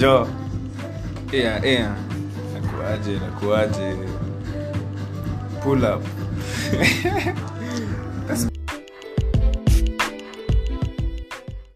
jo. Yeah, yeah. nakuaje nakuaje? Pull up.